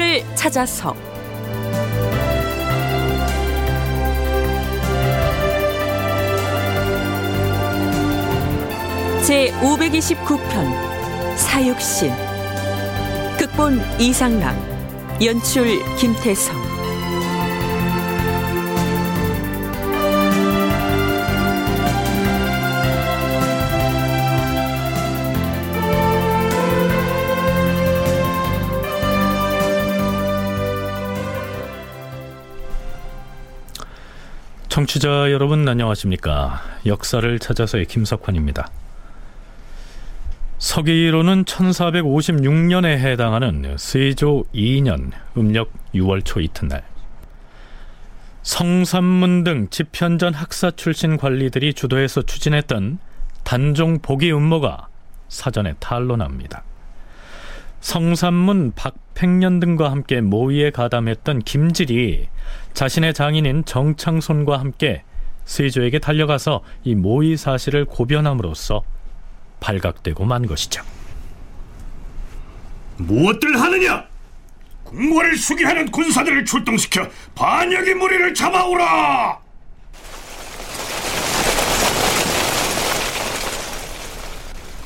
역사를 찾아서. 제 529편 사육신. 극본 이상락 연출 김태성 청취자 여러분 안녕하십니까? 역사를 찾아서의 김석환입니다. 서기로는 1456년에 해당하는 세조 2년 음력 6월 초 이튿날 성산문 등 집현전 학사 출신 관리들이 주도해서 추진했던 단종 복위 음모가 사전에 탄로납니다. 성산문 박팽년 등과 함께 모의에 가담했던 김질이 자신의 장인인 정창손과 함께 세조에게 달려가서 이 모의 사실을 고변함으로써 발각되고 만 것이죠. 무엇들 하느냐? 국무를 수기하는 군사들을 출동시켜 반역의 무리를 잡아오라!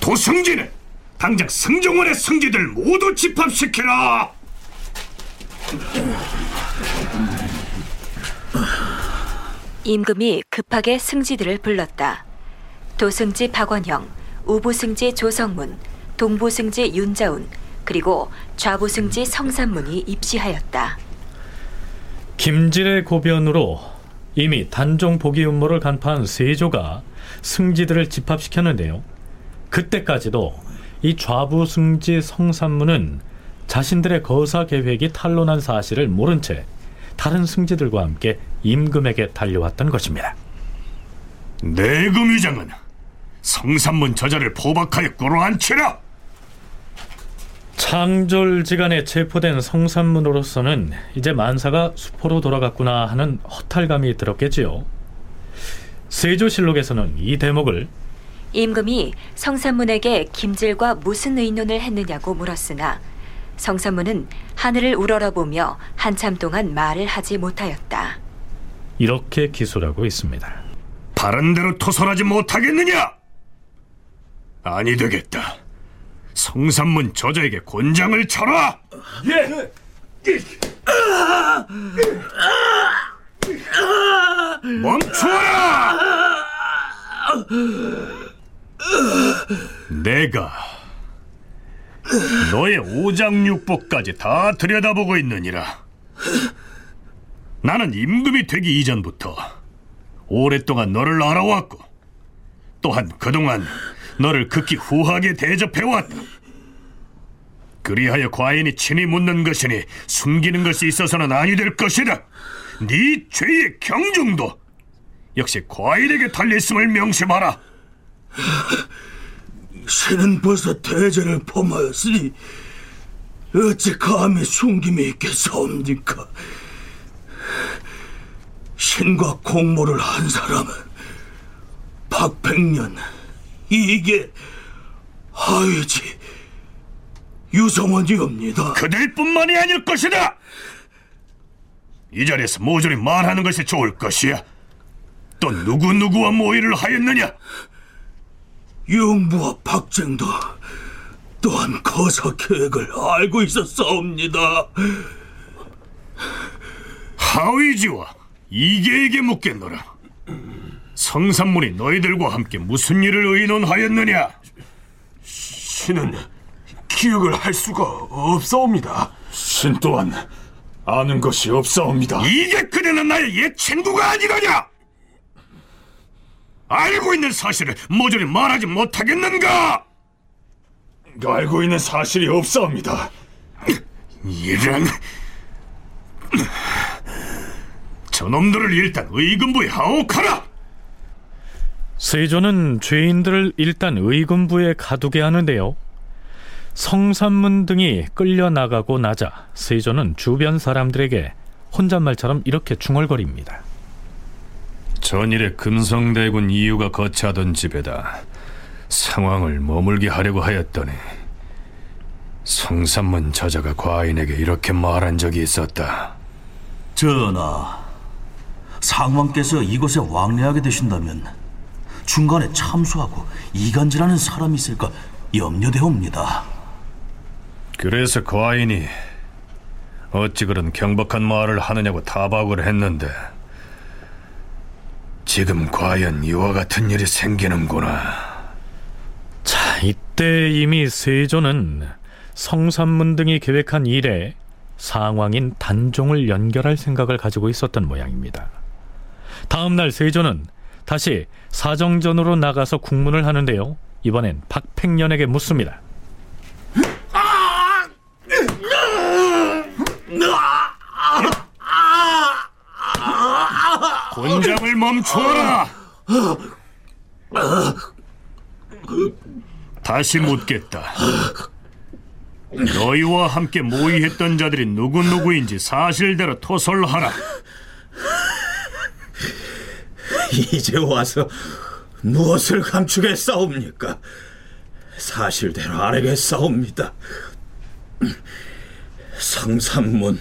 도승진은 당장 승정원의 승지들 모두 집합시키라! 임금이 급하게 승지들을 불렀다. 도승지 박원형, 우부승지 조성문, 동부승지 윤자운, 그리고 좌부승지 성산문이 입시하였다. 김질의 고변으로 이미 단종 복위 음모를 간파한 세조가 승지들을 집합시켰는데요. 그때까지도 이 좌부 승지 성산문은 자신들의 거사 계획이 탄로난 사실을 모른 채 다른 승지들과 함께 임금에게 달려왔던 것입니다. 내금 위장은 성산문 저자를 포박하여 끌어안치라! 창졸지간에 체포된 성산문으로서는 이제 만사가 수포로 돌아갔구나 하는 허탈감이 들었겠지요. 세조실록에서는 이 대목을 임금이 성산문에게 김질과 무슨 의논을 했느냐고 물었으나 성산문은 하늘을 우러러보며 한참 동안 말을 하지 못하였다. 이렇게 기술하고 있습니다. 바른 대로 토설하지 못하겠느냐? 아니 되겠다. 성산문 저자에게 곤장을 쳐라. 예. 멈추어라! 내가 너의 오장육부까지 다 들여다보고 있느니라. 나는 임금이 되기 이전부터 오랫동안 너를 알아왔고 또한 그동안 너를 극히 후하게 대접해왔다. 그리하여 과인이 친히 묻는 것이니 숨기는 것이 있어서는 아니 될 것이다. 네 죄의 경중도 역시 과인에게 달려있음을 명심하라. 신은 벌써 대죄를 범하였으니 어찌 감히 숨김이 있겠사옵니까? 신과 공모를 한 사람은 박백년, 이게 하위지 유성원이옵니다. 그들뿐만이 아닐 것이다. 이 자리에서 모조리 말하는 것이 좋을 것이야. 또 누구 누구와 모의를 하였느냐? 영부와 박쟁도 또한 거사 계획을 알고 있었사옵니다. 하위지와 이계에게 묻겠노라. 성산문이 너희들과 함께 무슨 일을 의논하였느냐? 신은 기억을 할 수가 없사옵니다. 신 또한 아는 것이 없사옵니다. 이게 그대는 나의 옛 친구가 아니더냐? 알고 있는 사실을 모조리 말하지 못하겠는가? 알고 있는 사실이 없사옵니다. 이런 저놈들을 일단 의금부에 하옥하라. 세조는 죄인들을 일단 의금부에 가두게 하는데요. 성산문 등이 끌려나가고 나자 세조는 주변 사람들에게 혼잣말처럼 이렇게 중얼거립니다. 전일에 금성대군 이유가 거처하던 집에다 상황을 머물게 하려고 하였더니 성산문 저자가 과인에게 이렇게 말한 적이 있었다. 전하, 상왕께서 이곳에 왕래하게 되신다면 중간에 참수하고 이간질하는 사람이 있을까 염려되옵니다. 그래서 과인이 어찌 그런 경박한 말을 하느냐고 타박을 했는데 지금 과연 이와 같은 일이 생기는구나. 자, 이때 이미 세조는 성산문 등이 계획한 일에 상왕인 단종을 연결할 생각을 가지고 있었던 모양입니다. 다음 날 세조는 다시 사정전으로 나가서 국문을 하는데요. 이번엔 박팽년에게 묻습니다. 권장을 멈추어라. 다시 묻겠다. 너희와 함께 모의했던 자들이 누구누구인지 사실대로 토설하라. 이제 와서 무엇을 감추겠사옵니까? 사실대로 알겠사옵니다. 성산문,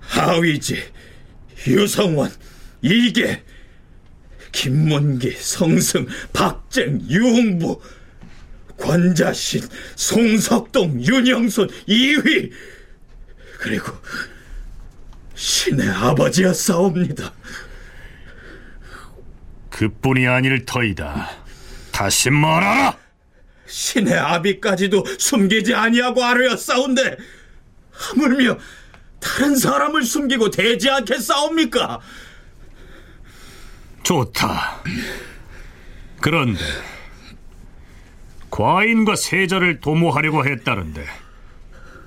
하위지, 유성원, 이계, 김문기, 성승, 박쟁, 유흥부, 권자신, 송석동, 윤영순, 이휘 그리고 신의 아버지였사옵니다. 그뿐이 아닐 터이다. 다시 말하라. 신의 아비까지도 숨기지 아니하고 아뢰었사온데 하물며 다른 사람을 숨기고 되지 않겠사옵니까? 좋다. 그런데 과인과 세자를 도모하려고 했다는데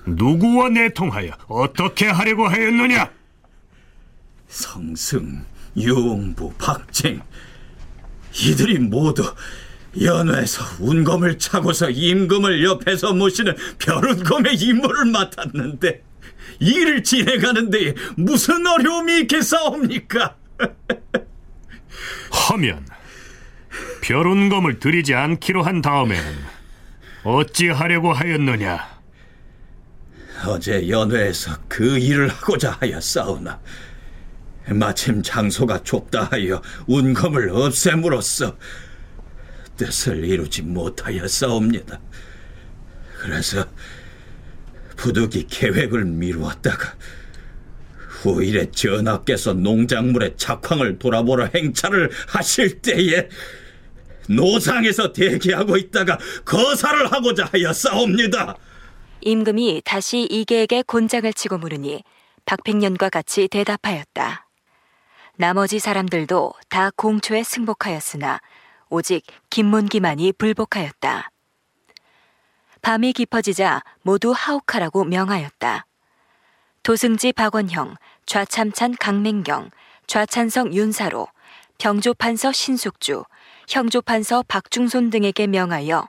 누구와 내통하여 어떻게 하려고 하였느냐? 성승, 유흥부, 박쟁 이들이 모두 연회에서 운검을 차고서 임금을 옆에서 모시는 벼른검의 임무를 맡았는데 일을 진행하는 데 무슨 어려움이 있겠사옵니까? 하면 별운검을 들이지 않기로 한 다음에는 어찌 하려고 하였느냐? 어제 연회에서 그 일을 하고자 하였사오나 마침 장소가 좁다 하여 운검을 없앰으로써 뜻을 이루지 못하였사옵니다. 그래서 부득이 계획을 미루었다가 후일에 전하께서 농작물의 작황을 돌아보러 행차를 하실 때에 노상에서 대기하고 있다가 거사를 하고자 하였사옵니다. 임금이 다시 이계에게 곤장을 치고 물으니 박팽년과 같이 대답하였다. 나머지 사람들도 다 공초에 승복하였으나 오직 김문기만이 불복하였다. 밤이 깊어지자 모두 하옥하라고 명하였다. 도승지 박원형, 좌참찬 강맹경, 좌찬성 윤사로, 병조판서 신숙주, 형조판서 박중손 등에게 명하여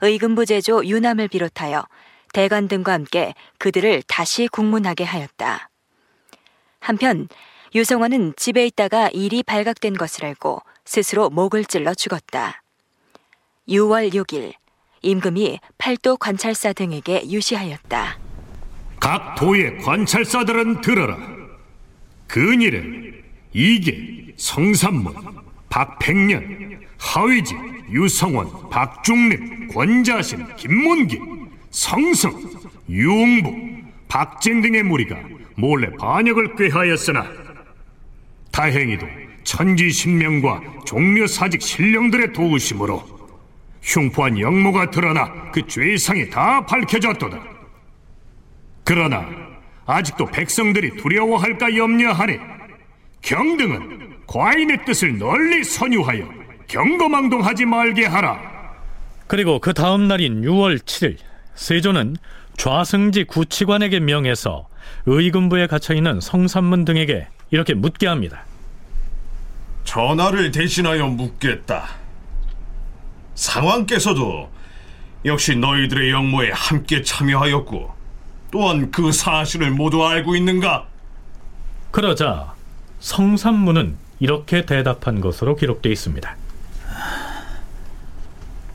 의금부 제조 유남을 비롯하여 대관 등과 함께 그들을 다시 국문하게 하였다. 한편 유성원은 집에 있다가 일이 발각된 것을 알고 스스로 목을 찔러 죽었다. 6월 6일 임금이 팔도 관찰사 등에게 유시하였다. 각 도의 관찰사들은 들어라. 근일은 이계, 성산문, 박팽년, 하위지, 유성원, 박중립, 권자신, 김문기, 성승, 유흥부, 박쟁 등의 무리가 몰래 반역을 꾀하였으나 다행히도 천지 신명과 종묘 사직 신령들의 도우심으로 흉포한 영모가 드러나 그 죄상이 다 밝혀졌도다. 그러나 아직도 백성들이 두려워할까 염려하니 경등은 과인의 뜻을 널리 선유하여 경거망동하지 말게 하라. 그리고 그 다음 날인 6월 7일 세조는 좌승지 구치관에게 명해서 의금부에 갇혀 있는 성산문 등에게 이렇게 묻게 합니다. 전하를 대신하여 묻겠다. 상왕께서도 역시 너희들의 영모에 함께 참여하였고 또한 그 사실을 모두 알고 있는가? 그러자 성산문은 이렇게 대답한 것으로 기록되어 있습니다.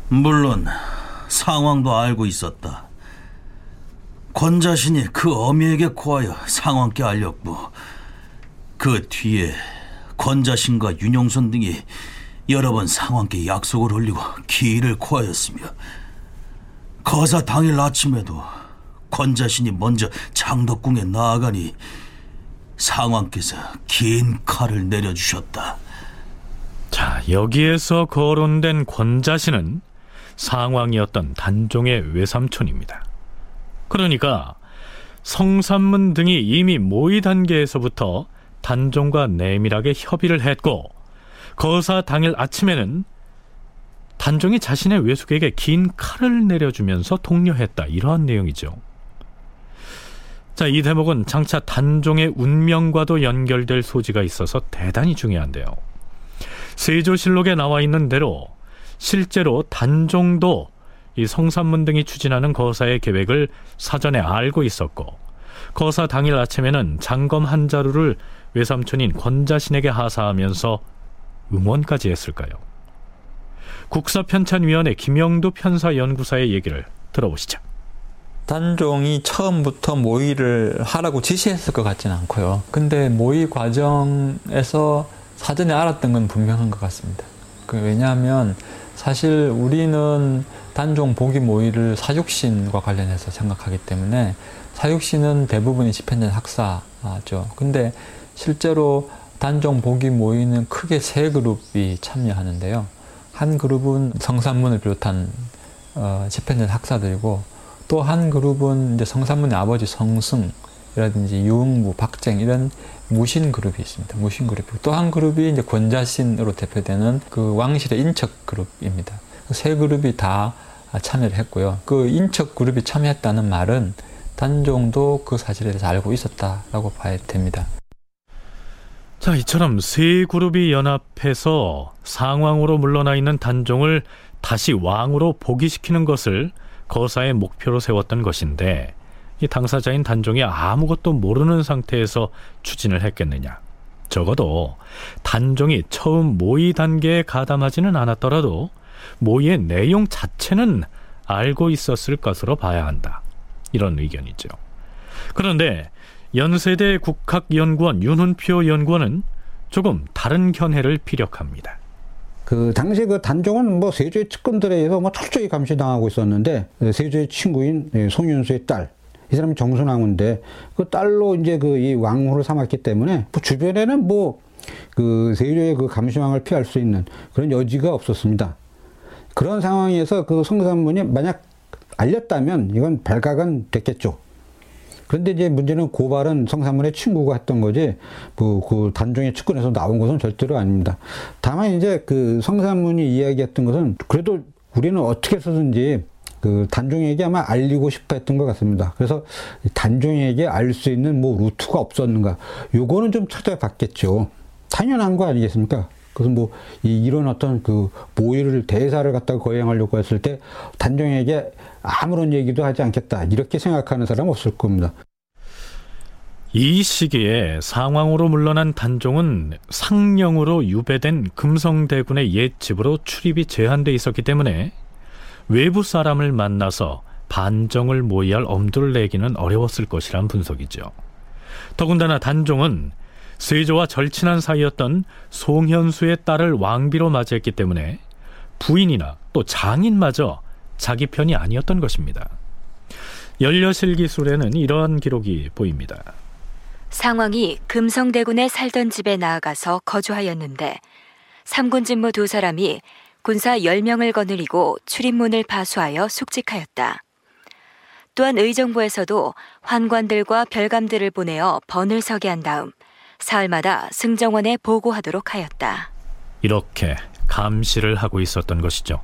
물론 상황도 알고 있었다. 권자신이 그 어미에게 고하여 상왕께 알렸고 그 뒤에 권자신과 윤용선 등이 여러 번 상왕께 약속을 올리고 기일을 고하였으며 거사 당일 아침에도 권자신이 먼저 장덕궁에 나아가니 상왕께서 긴 칼을 내려주셨다. 자, 여기에서 거론된 권자신은 상왕이었던 단종의 외삼촌입니다. 그러니까 성산문 등이 이미 모의 단계에서부터 단종과 내밀하게 협의를 했고 거사 당일 아침에는 단종이 자신의 외숙에게 긴 칼을 내려주면서 독려했다. 이러한 내용이죠. 자, 이 대목은 장차 단종의 운명과도 연결될 소지가 있어서 대단히 중요한데요. 세조실록에 나와 있는 대로 실제로 단종도 이 성산문 등이 추진하는 거사의 계획을 사전에 알고 있었고 거사 당일 아침에는 장검 한 자루를 외삼촌인 권자신에게 하사하면서 응원까지 했을까요? 국사편찬위원회 김영두 편사연구사의 얘기를 들어보시죠. 단종이 처음부터 모의를 하라고 지시했을 것 같지는 않고요. 근데 모의 과정에서 사전에 알았던 건 분명한 것 같습니다. 그 왜냐하면 사실 우리는 단종 보기 모의를 사육신과 관련해서 생각하기 때문에 사육신은 대부분이 집현전 학사죠. 근데 실제로 단종 보기 모의는 크게 세 그룹이 참여하는데요. 한 그룹은 성산문을 비롯한 어, 집현전 학사들이고 또 한 그룹은 이제 성산문의 아버지 성승이라든지 유흥부, 박쟁 이런 무신 그룹이 있습니다. 무신 그룹이 또한 그룹이 이제 권자신으로 대표되는 그 왕실의 인척 그룹입니다. 세 그룹이 다 참여를 했고요. 그 인척 그룹이 참여했다는 말은 단종도 그 사실에 대해서 알고 있었다라고 봐야 됩니다. 자, 이처럼 세 그룹이 연합해서 상왕으로 물러나 있는 단종을 다시 왕으로 복위시키는 것을 거사의 목표로 세웠던 것인데 이 당사자인 단종이 아무것도 모르는 상태에서 추진을 했겠느냐. 적어도 단종이 처음 모의 단계에 가담하지는 않았더라도 모의의 내용 자체는 알고 있었을 것으로 봐야 한다. 이런 의견이죠. 그런데 연세대 국학연구원 윤훈표 연구원은 조금 다른 견해를 피력합니다. 그 당시 그 단종은 뭐 세조의 측근들에 의해서 뭐 철저히 감시당하고 있었는데 세조의 친구인 송윤수의 딸. 이 사람이 정순왕후인데 그 딸로 이제 그 이 왕후를 삼았기 때문에 뭐 주변에는 뭐 그 세조의 그 감시망을 피할 수 있는 그런 여지가 없었습니다. 그런 상황에서 그 성산문이 만약 알렸다면 이건 발각은 됐겠죠. 그런데 이제 문제는 고발은 성산문의 친구가 했던 거지, 뭐, 그 단종의 측근에서 나온 것은 절대로 아닙니다. 다만 이제 그 성산문이 이야기했던 것은 그래도 우리는 어떻게 해서든지 그 단종에게 아마 알리고 싶어 했던 것 같습니다. 그래서 단종에게 알 수 있는 뭐 루트가 없었는가. 요거는 좀 찾아봤겠죠. 당연한 거 아니겠습니까? 그래서 뭐, 이, 이런 어떤 그 모의를, 대사를 갖다가 거행하려고 했을 때 단종에게 아무런 얘기도 하지 않겠다. 이렇게 생각하는 사람 없을 겁니다. 이 시기에 상황으로 물러난 단종은 상령으로 유배된 금성대군의 옛 집으로 출입이 제한돼 있었기 때문에 외부 사람을 만나서 반정을 모의할 엄두를 내기는 어려웠을 것이란 분석이죠. 더군다나 단종은 세조와 절친한 사이였던 송현수의 딸을 왕비로 맞이했기 때문에 부인이나 또 장인마저 자기 편이 아니었던 것입니다. 연려실 기술에는 이러한 기록이 보입니다. 상왕이 금성대군에 살던 집에 나아가서 거주하였는데 삼군 진무 두 사람이 군사 10명을 거느리고 출입문을 파수하여 숙직하였다. 또한 의정부에서도 환관들과 별감들을 보내어 번을 서게 한 다음 사흘마다 승정원에 보고하도록 하였다. 이렇게 감시를 하고 있었던 것이죠.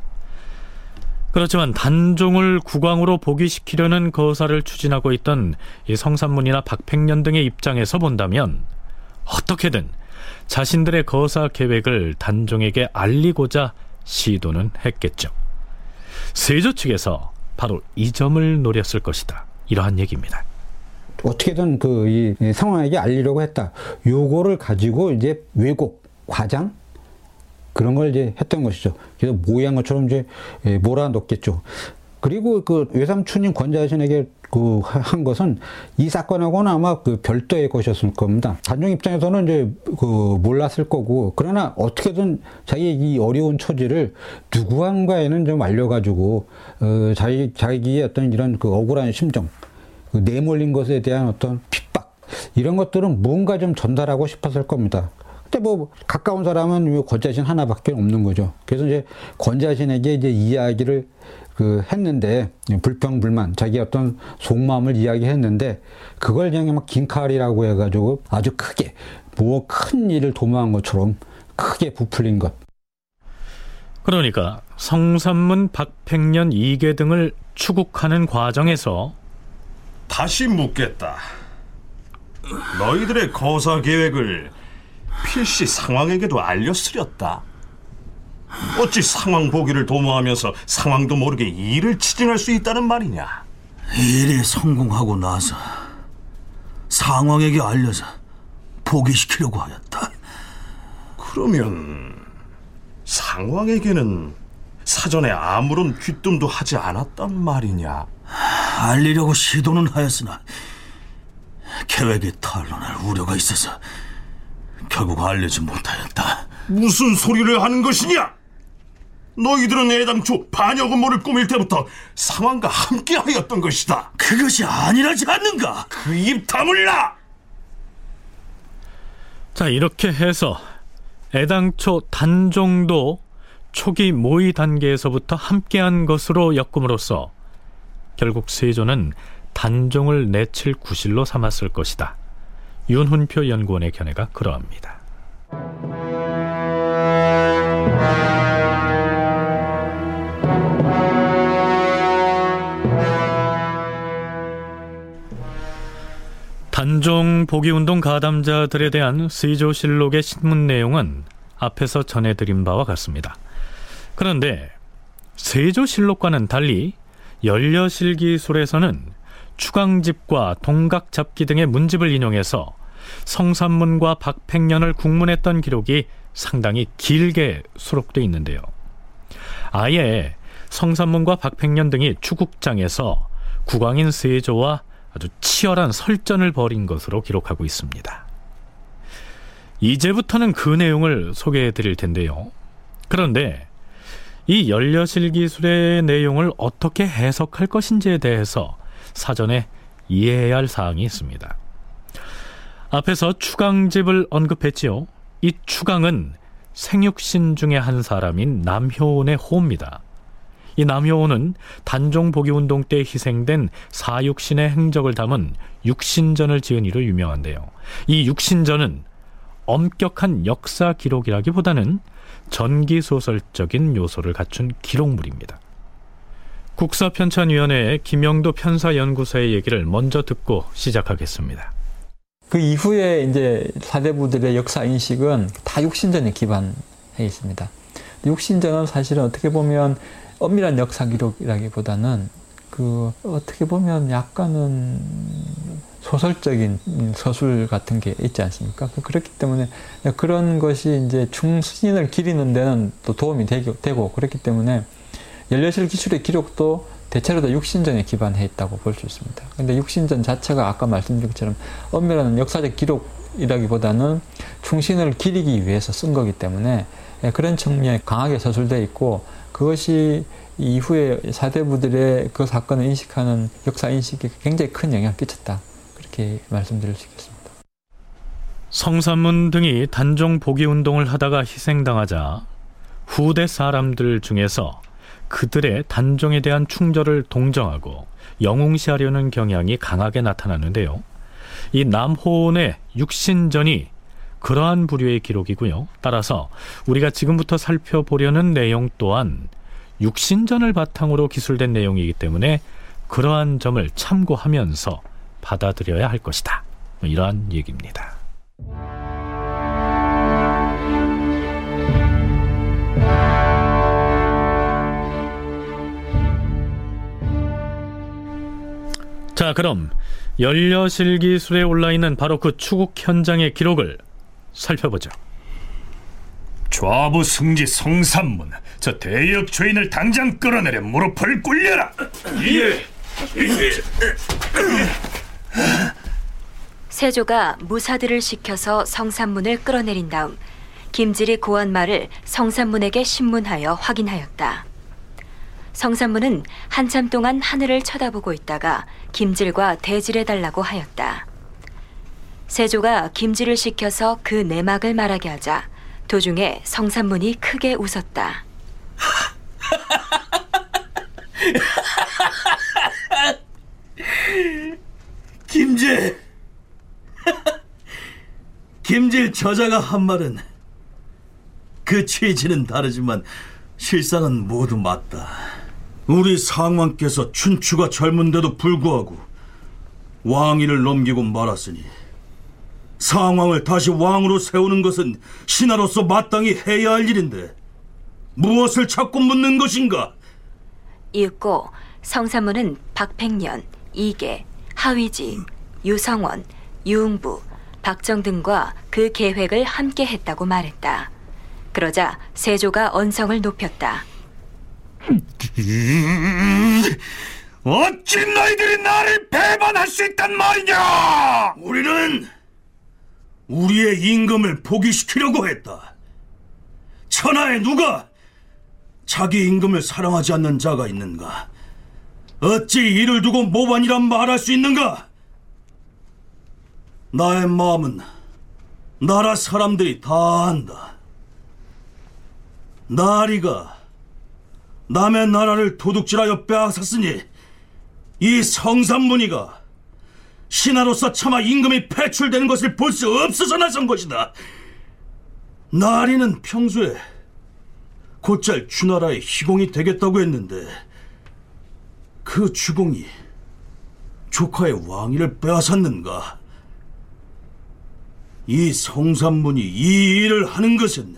그렇지만 단종을 국왕으로 복위시키려는 거사를 추진하고 있던 이 성산문이나 박팽년 등의 입장에서 본다면 어떻게든 자신들의 거사 계획을 단종에게 알리고자 시도는 했겠죠. 세조 측에서 바로 이 점을 노렸을 것이다. 이러한 얘기입니다. 어떻게든 그 이 상황에게 알리려고 했다. 요거를 가지고 이제 왜곡, 과장 그런 걸 이제 했던 것이죠. 그래서 모의한 것처럼 이제 몰아넣겠죠. 그리고 그 외삼촌인 권자신에게 그 한 것은 이 사건하고는 아마 그 별도의 것이었을 겁니다. 단종 입장에서는 이제 그 몰랐을 거고 그러나 어떻게든 자기 이 어려운 처지를 누구한가에는 좀 알려가지고 어 자기 자기의 어떤 이런 그 억울한 심정, 그 내몰린 것에 대한 어떤 핍박 이런 것들은 뭔가 좀 전달하고 싶었을 겁니다. 근데 뭐 가까운 사람은 권자신 하나밖에 없는 거죠. 그래서 이제 권자신에게 이제 이야기를 그 했는데 불평 불만 자기 어떤 속마음을 이야기했는데 그걸 그냥 막 긴 칼이라고 해가지고 아주 크게 뭐 큰 일을 도모한 것처럼 크게 부풀린 것. 그러니까 성산문, 박팽년, 이계 등을 추국하는 과정에서 다시 묻겠다. 너희들의 거사 계획을 필시 상황에게도 알렸으렸다. 어찌 상황 보기를 도모하면서 상황도 모르게 일을 추진할 수 있다는 말이냐? 일이 성공하고 나서 상황에게 알려서 포기시키려고 하였다. 그러면 상황에게는 사전에 아무런 귀뜸도 하지 않았단 말이냐? 알리려고 시도는 하였으나 계획이 탄로날 우려가 있어서 결국 알리지 못하였다. 무슨 소리를 하는 것이냐? 너희들은 애당초 반역 음모를 꾸밀 때부터 상황과 함께하였던 것이다. 그것이 아니라지 않는가? 그 입 다물라! 자 이렇게 해서 애당초 단종도 초기 모의 단계에서부터 함께한 것으로 엮음으로써 결국 세조는 단종을 내칠 구실로 삼았을 것이다. 윤훈표 연구원의 견해가 그러합니다. 단종 보기운동 가담자들에 대한 세조실록의 신문 내용은 앞에서 전해드린 바와 같습니다. 그런데 세조실록과는 달리 연려실 기술에서는 추강집과 동각잡기 등의 문집을 인용해서 성산문과 박팽년을 국문했던 기록이 상당히 길게 수록돼 있는데요. 아예 성산문과 박팽년 등이 추국장에서 국왕인 세조와 아주 치열한 설전을 벌인 것으로 기록하고 있습니다. 이제부터는 그 내용을 소개해 드릴 텐데요. 그런데 이 연려실 기술의 내용을 어떻게 해석할 것인지에 대해서 사전에 이해해야 할 사항이 있습니다. 앞에서 추강집을 언급했지요. 이 추강은 생육신 중의 한 사람인 남효온의 호입니다. 이 남효온은 단종 복위운동 때 희생된 사육신의 행적을 담은 육신전을 지은 이로 유명한데요. 이 육신전은 엄격한 역사 기록이라기보다는 전기소설적인 요소를 갖춘 기록물입니다. 국사편찬위원회의 김영도 편사연구소의 얘기를 먼저 듣고 시작하겠습니다. 그 이후에 이제 사대부들의 역사 인식은 다 육신전에 기반해 있습니다. 육신전은 사실은 어떻게 보면 엄밀한 역사 기록이라기보다는 그 어떻게 보면 약간은 소설적인 서술 같은 게 있지 않습니까? 그 그렇기 때문에 그런 것이 이제 충신을 기리는 데는 또 도움이 되고, 그렇기 때문에 연려실 기술의 기록도 대체로 다 육신전에 기반해 있다고 볼 수 있습니다. 근데 육신전 자체가 아까 말씀드린 것처럼 엄밀한 역사적 기록이라기보다는 충신을 기리기 위해서 쓴 거기 때문에 그런 측면에 강하게 서술되어 있고 그것이 이후에 사대부들의 그 사건을 인식하는 역사 인식에 굉장히 큰 영향을 끼쳤다. 그렇게 말씀드릴 수 있겠습니다. 성산문 등이 단종 복위 운동을 하다가 희생당하자 후대 사람들 중에서 그들의 단종에 대한 충절을 동정하고 영웅시하려는 경향이 강하게 나타나는데요. 이 남호원의 육신전이 그러한 부류의 기록이고요. 따라서 우리가 지금부터 살펴보려는 내용 또한 육신전을 바탕으로 기술된 내용이기 때문에 그러한 점을 참고하면서 받아들여야 할 것이다. 이러한 얘기입니다. 자, 그럼 연려실 기술에 올라 있는 바로 그 추국 현장의 기록을 살펴보죠. 좌부 승지 성삼문 저 대역 죄인을 당장 끌어내려 무릎을 꿇려라. 예. 세조가 무사들을 시켜서 성산문을 끌어내린 다음 김질이 고한 말을 성산문에게 신문하여 확인하였다. 성산문은 한참 동안 하늘을 쳐다보고 있다가 김질과 대질해 달라고 하였다. 세조가 김질을 시켜서 그 내막을 말하게 하자 도중에 성산문이 크게 웃었다. 김질! 김질 저자가 한 말은 그 취지는 다르지만 실상은 모두 맞다. 우리 상왕께서 춘추가 젊은데도 불구하고 왕위를 넘기고 말았으니 상왕을 다시 왕으로 세우는 것은 신하로서 마땅히 해야 할 일인데 무엇을 자꾸 묻는 것인가? 이윽고 성산문은 박팽년, 이계, 하위지, 유성원, 유흥부, 박정 등과 그 계획을 함께 했다고 말했다. 그러자 세조가 언성을 높였다. 음, 어찌 너희들이 나를 배반할 수 있단 말이냐? 우리는 우리의 임금을 포기시키려고 했다. 천하에 누가 자기 임금을 사랑하지 않는 자가 있는가? 어찌 이를 두고 모반이란 말할 수 있는가? 나의 마음은 나라 사람들이 다 안다. 나리가 남의 나라를 도둑질하여 빼앗았으니 이 성산문이가 신하로서 차마 임금이 배출되는 것을 볼 수 없어서 나선 것이다. 나리는 평소에 곧잘 주나라의 희공이 되겠다고 했는데 그 주공이 조카의 왕위를 빼앗았는가? 이 성산문이 이 일을 하는 것은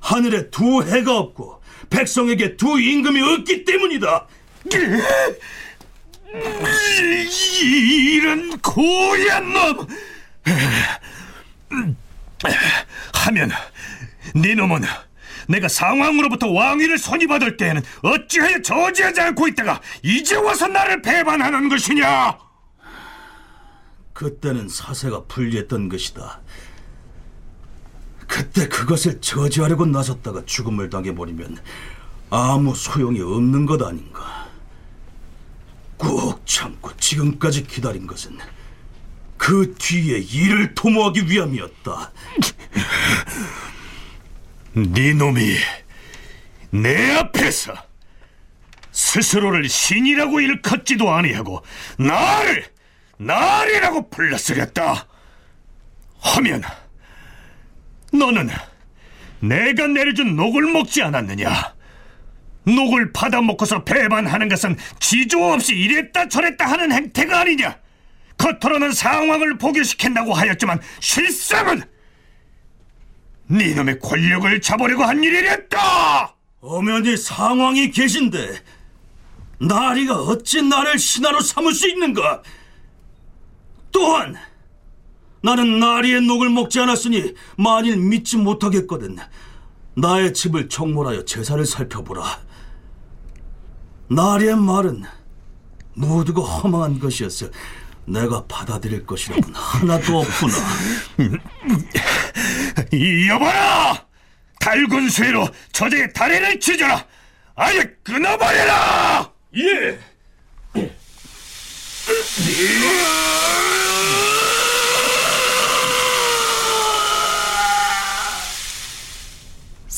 하늘에 두 해가 없고 백성에게 두 임금이 없기 때문이다. 이런 고얀 놈! 하면 네 놈은 내가 상왕으로부터 왕위를 손이받을 때에는 어찌하여 저지하지 않고 있다가 이제 와서 나를 배반하는 것이냐? 그때는 사세가 불리했던 것이다. 그때 그것을 저지하려고 나섰다가 죽음을 당해버리면 아무 소용이 없는 것 아닌가. 꾹 참고 지금까지 기다린 것은 그 뒤에 일을 도모하기 위함이었다. 네 놈이 내 앞에서 스스로를 신이라고 일컫지도 아니하고 나를 나리라고 불렀으렸다. 하면 너는 내가 내려준 녹을 먹지 않았느냐? 녹을 받아먹고서 배반하는 것은 지조 없이 이랬다 저랬다 하는 행태가 아니냐? 겉으로는 상황을 포기시킨다고 하였지만 실상은 네 놈의 권력을 잡으려고 한 일이랬다! 엄연히 상황이 계신데 나리가 어찌 나를 신하로 삼을 수 있는가? 또한 나는 나리의 녹을 먹지 않았으니 만일 믿지 못하겠거든 나의 집을 청몰하여 제사를 살펴보라 나리의 말은 모두가 허망한 것이었어 내가 받아들일 것이라고는 하나도 없구나 여봐라! 달군 쇠로 저자의 다리를 찢어라! 아예 끊어버려라! 예!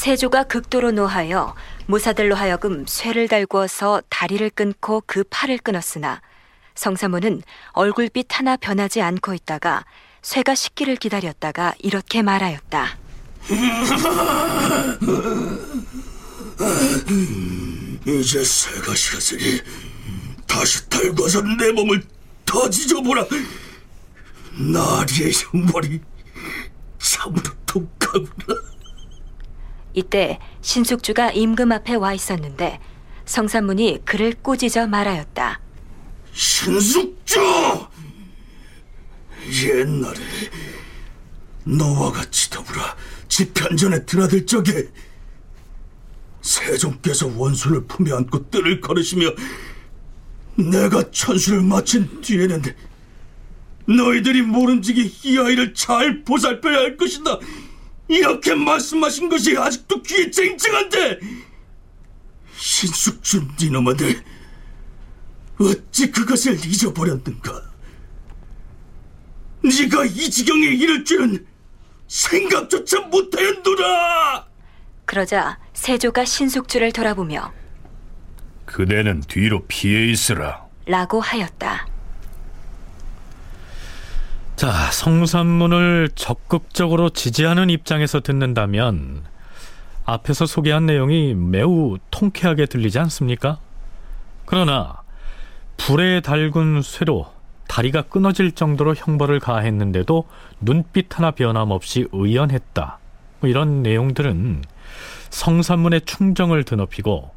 세조가 극도로 노하여 무사들로 하여금 쇠를 달구어서 다리를 끊고 그 팔을 끊었으나 성사모는 얼굴빛 하나 변하지 않고 있다가 쇠가 식기를 기다렸다가 이렇게 말하였다. 이제 새가 식었으니 다시 달궈서 내 몸을 더 지져보라 나리의 흉벌이 참으로 독하구나 이때 신숙주가 임금 앞에 와 있었는데 성산문이 그를 꾸짖어 말하였다. 신숙주! 옛날에 너와 같이 더불어 집현전에 드나들 적에 세종께서 원수를 품에 안고 뜰을 걸으시며 내가 천수를 마친 뒤에는 너희들이 모른지기 이 아이를 잘 보살펴야 할 것이다. 이렇게 말씀하신 것이 아직도 귀에 쨍쨍한데 신숙준 니놈아들 어찌 그것을 잊어버렸는가? 네가 이 지경에 이를 줄은 생각조차 못하였노라! 그러자 세조가 신숙주를 돌아보며 그대는 뒤로 피해 있으라. 라고 하였다. 자, 성산문을 적극적으로 지지하는 입장에서 듣는다면 앞에서 소개한 내용이 매우 통쾌하게 들리지 않습니까? 그러나 불에 달군 쇠로 다리가 끊어질 정도로 형벌을 가했는데도 눈빛 하나 변함없이 의연했다. 뭐 이런 내용들은 성산문의 충정을 드높이고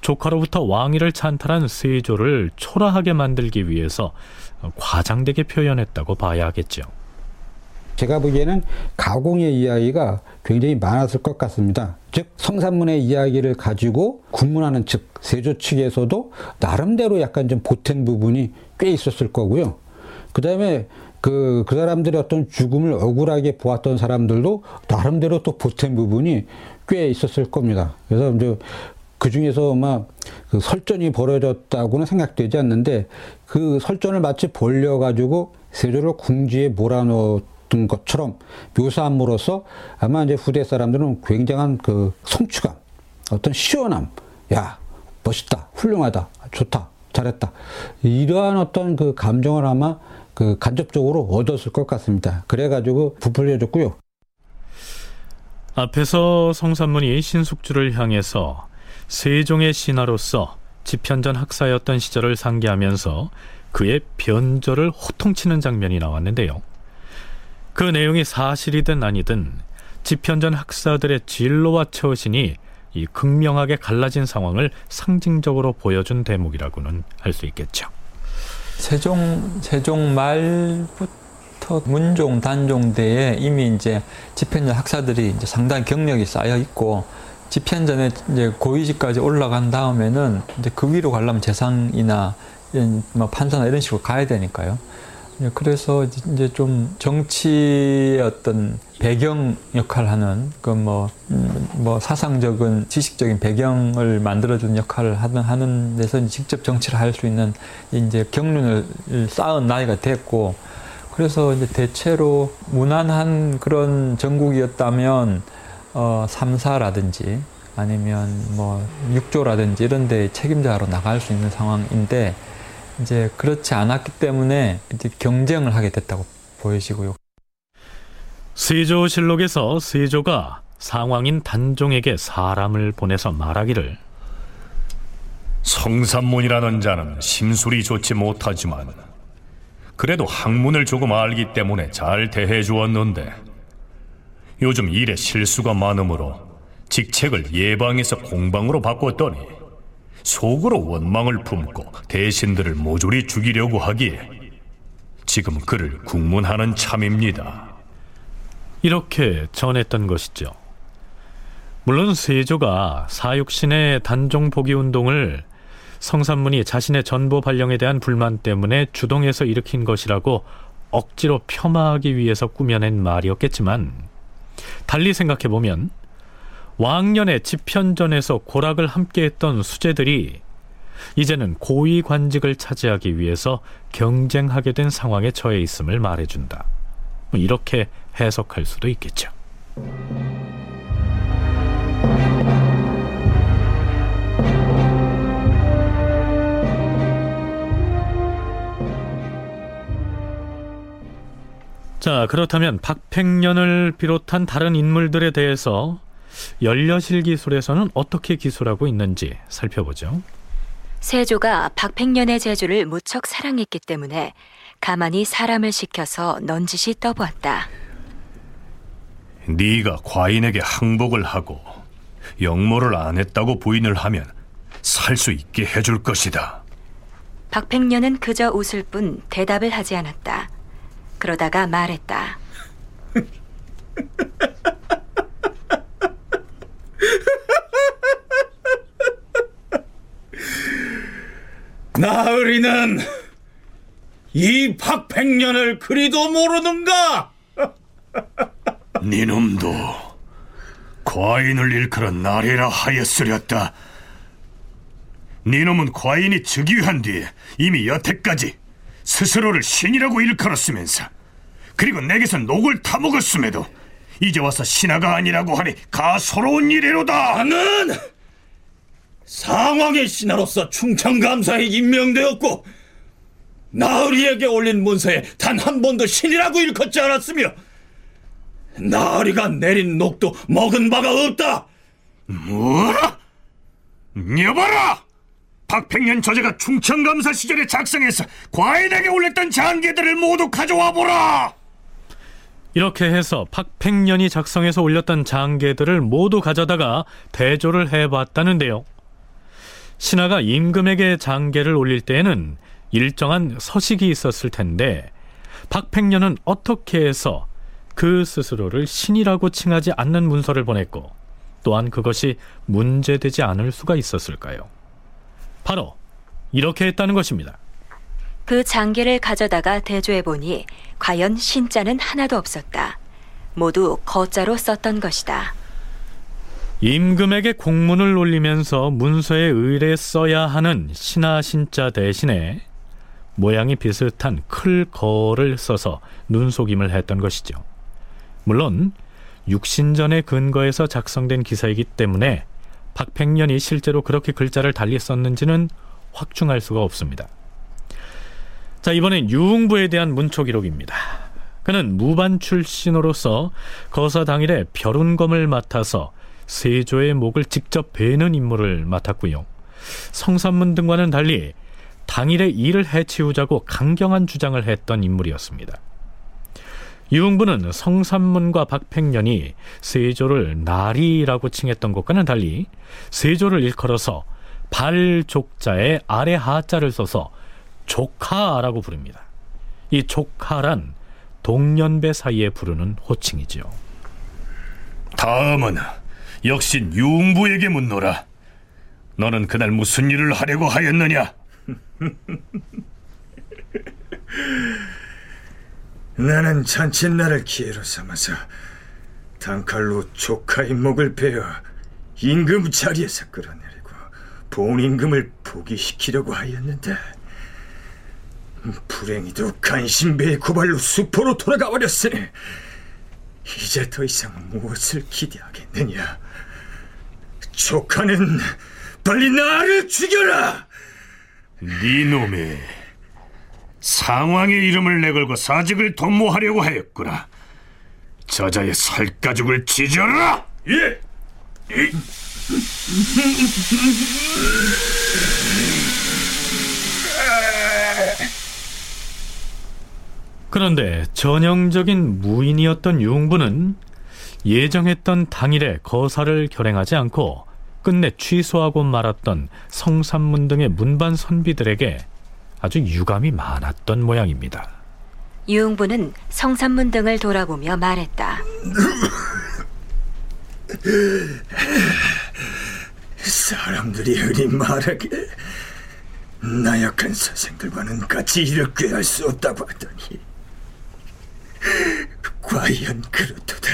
조카로부터 왕위를 찬탈한 세조를 초라하게 만들기 위해서 과장되게 표현했다고 봐야 하겠죠. 제가 보기에는 가공의 이야기가 굉장히 많았을 것 같습니다. 즉 성산문의 이야기를 가지고 군문하는 측 세조 측에서도 나름대로 약간 좀 보탠 부분이 꽤 있었을 거고요. 그다음에 그, 그 사람들의 어떤 죽음을 억울하게 보았던 사람들도 나름대로 또 보탠 부분이 꽤 있었을 겁니다. 그래서 이제 그 중에서 막 그 설전이 벌어졌다고는 생각되지 않는데 그 설전을 마치 벌려가지고 세조를 궁지에 몰아넣었던 것처럼 묘사함으로써 아마 이제 후대 사람들은 굉장한 그 성취감, 어떤 시원함, 야, 멋있다, 훌륭하다, 좋다, 잘했다. 이러한 어떤 그 감정을 아마 그 간접적으로 얻었을 것 같습니다. 그래가지고 부풀려졌고요. 앞에서 성산문이 신숙주를 향해서 세종의 신하로서 집현전 학사였던 시절을 상기하면서 그의 변절을 호통치는 장면이 나왔는데요. 그 내용이 사실이든 아니든 집현전 학사들의 진로와 처신이 이 극명하게 갈라진 상황을 상징적으로 보여준 대목이라고는 할 수 있겠죠. 세종 세종 말부터 문종 단종 때에 이미 이제 집현전 학사들이 이제 상당히 경력이 쌓여 있고 집현전에 이제 고위직까지 올라간 다음에는 이제 그 위로 가려면 재상이나 뭐 판사나 이런 식으로 가야 되니까요. 그래서 이제 좀 정치의 어떤 배경 역할을 하는 그뭐 음, 뭐 사상적인 지식적인 배경을 만들어주는 역할을 하는 하는 데서 직접 정치를 할 수 있는 이제 경륜을 쌓은 나이가 됐고 그래서 이제 대체로 무난한 그런 전국이었다면 어, 3사라든지 아니면 뭐 6조라든지 이런 데 책임자로 나갈 수 있는 상황인데 이제 그렇지 않았기 때문에 이제 경쟁을 하게 됐다고 보여지고요. 세조실록에서 세조가 상왕인 단종에게 사람을 보내서 말하기를 성산문이라는 자는 심술이 좋지 못하지만 그래도 학문을 조금 알기 때문에 잘 대해 주었는데 요즘 일에 실수가 많으므로 직책을 예방에서 공방으로 바꿨더니 속으로 원망을 품고 대신들을 모조리 죽이려고 하기에 지금 그를 국문하는 참입니다. 이렇게 전했던 것이죠. 물론 세조가 사육신의 단종 포기 운동을 성산문이 자신의 전보 발령에 대한 불만 때문에 주동해서 일으킨 것이라고 억지로 폄하하기 위해서 꾸며낸 말이었겠지만 달리 생각해 보면 왕년의 집현전에서 고락을 함께했던 수재들이 이제는 고위 관직을 차지하기 위해서 경쟁하게 된 상황에 처해 있음을 말해준다. 뭐 이렇게 해석할 수도 있겠죠. 자, 그렇다면 박팽년을 비롯한 다른 인물들에 대해서 연려실 기술에서는 어떻게 기술하고 있는지 살펴보죠. 세조가 박팽년의 제주를 무척 사랑했기 때문에 가만히 사람을 시켜서 넌지시 떠보았다. 네가 과인에게 항복을 하고 영모를 안 했다고 부인을 하면 살 수 있게 해줄 것이다. 박팽년은 그저 웃을 뿐 대답을 하지 않았다. 그러다가 말했다. 나으리는 이 박백년을 그리도 모르는가? 니놈도 과인을 일컬은 나리라 하였으렸다. 니놈은 과인이 즉위한 뒤에 이미 여태까지 스스로를 신이라고 일컬었으면서 그리고 내게서 녹을 타먹었음에도 이제 와서 신하가 아니라고 하니 가소로운 일이로다. 나는 상황의 신하로서 충청감사에 임명되었고 나으리에게 올린 문서에 단 한 번도 신이라고 일컫지 않았으며 나으리가 내린 녹도 먹은 바가 없다. 뭐라? 여봐라! 박백년 저자가 충청감사 시절에 작성해서 과인에게 올렸던 장계들을 모두 가져와 보라! 이렇게 해서 박팽년이 작성해서 올렸던 장계들을 모두 가져다가 대조를 해봤다는데요. 신하가 임금에게 장계를 올릴 때에는 일정한 서식이 있었을 텐데 박팽년은 어떻게 해서 그 스스로를 신이라고 칭하지 않는 문서를 보냈고 또한 그것이 문제되지 않을 수가 있었을까요? 바로 이렇게 했다는 것입니다. 그 장계를 가져다가 대조해 보니 과연 신자는 하나도 없었다. 모두 거자로 썼던 것이다. 임금에게 공문을 올리면서 문서에 의뢰 써야 하는 신하 신자 대신에 모양이 비슷한 클 거를 써서 눈속임을 했던 것이죠. 물론 육신전의 근거에서 작성된 기사이기 때문에 박팽년이 실제로 그렇게 글자를 달리 썼는지는 확증할 수가 없습니다. 자, 이번엔 유흥부에 대한 문초 기록입니다. 그는 무반 출신으로서 거사 당일에 벼룬검을 맡아서 세조의 목을 직접 베는 임무를 맡았고요. 성산문 등과는 달리 당일에 이를 해치우자고 강경한 주장을 했던 인물이었습니다. 유흥부는 성산문과 박팽년이 세조를 나리라고 칭했던 것과는 달리 세조를 일컬어서 발족자에 아래 하자를 써서 조카라고 부릅니다. 이 조카란 동년배 사이에 부르는 호칭이지요. 다음은 역시 유흥부에게 묻노라. 너는 그날 무슨 일을 하려고 하였느냐? 나는 잔칫날을 기회로 삼아서 단칼로 조카의 목을 베어 임금 자리에서 끌어내리고 본 임금을 포기시키려고 하였는데 불행히도 간신배의 고발로 수포로 돌아가 버렸으니 이제 더 이상 무엇을 기대하겠느냐? 조카는 빨리 나를 죽여라! 네 놈이 상왕의 이름을 내걸고 사직을 도모하려고 하였구나. 저자의 살가죽을 찢어라! 예! 이. 그런데 전형적인 무인이었던 유흥부는 예정했던 당일에 거사를 결행하지 않고 끝내 취소하고 말았던 성산문 등의 문반 선비들에게 아주 유감이 많았던 모양입니다. 유흥부는 성산문 등을 돌아보며 말했다. 사람들이 흔히 말하길 나약한 선생들과는 같이 일을 꾀할 수 없다고 하더니 과연 그렇도다.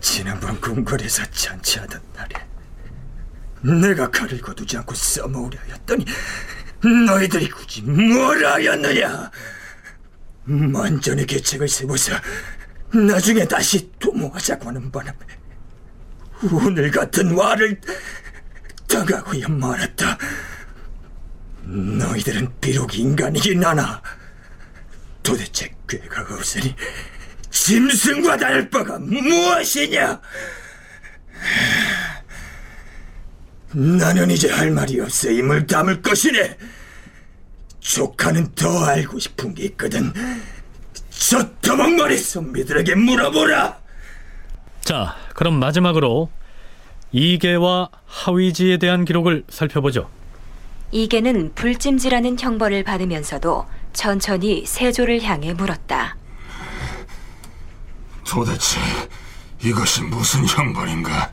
지난번 궁궐에서 잔치하던 날에 내가 칼을 거두지 않고 써먹으려 했더니 너희들이 굳이 뭘 하였느냐? 만전의 계책을 세워서 나중에 다시 도모하자고 하는 바람에 오늘 같은 와를 당하고야 말았다. 너희들은 비록 인간이긴 하나 도대체 꾀가 없으니 짐승과 다를 바가 무엇이냐? 나는 이제 할 말이 없어 임을 담을 것이네. 조카는 더 알고 싶은 게 있거든. 저 도망머리 선비들에게 물어보라. 자, 그럼 마지막으로 이계와 하위지에 대한 기록을 살펴보죠. 이계는 불찜지라는 형벌을 받으면서도 천천히 세조를 향해 물었다. 도대체 이것이 무슨 형벌인가?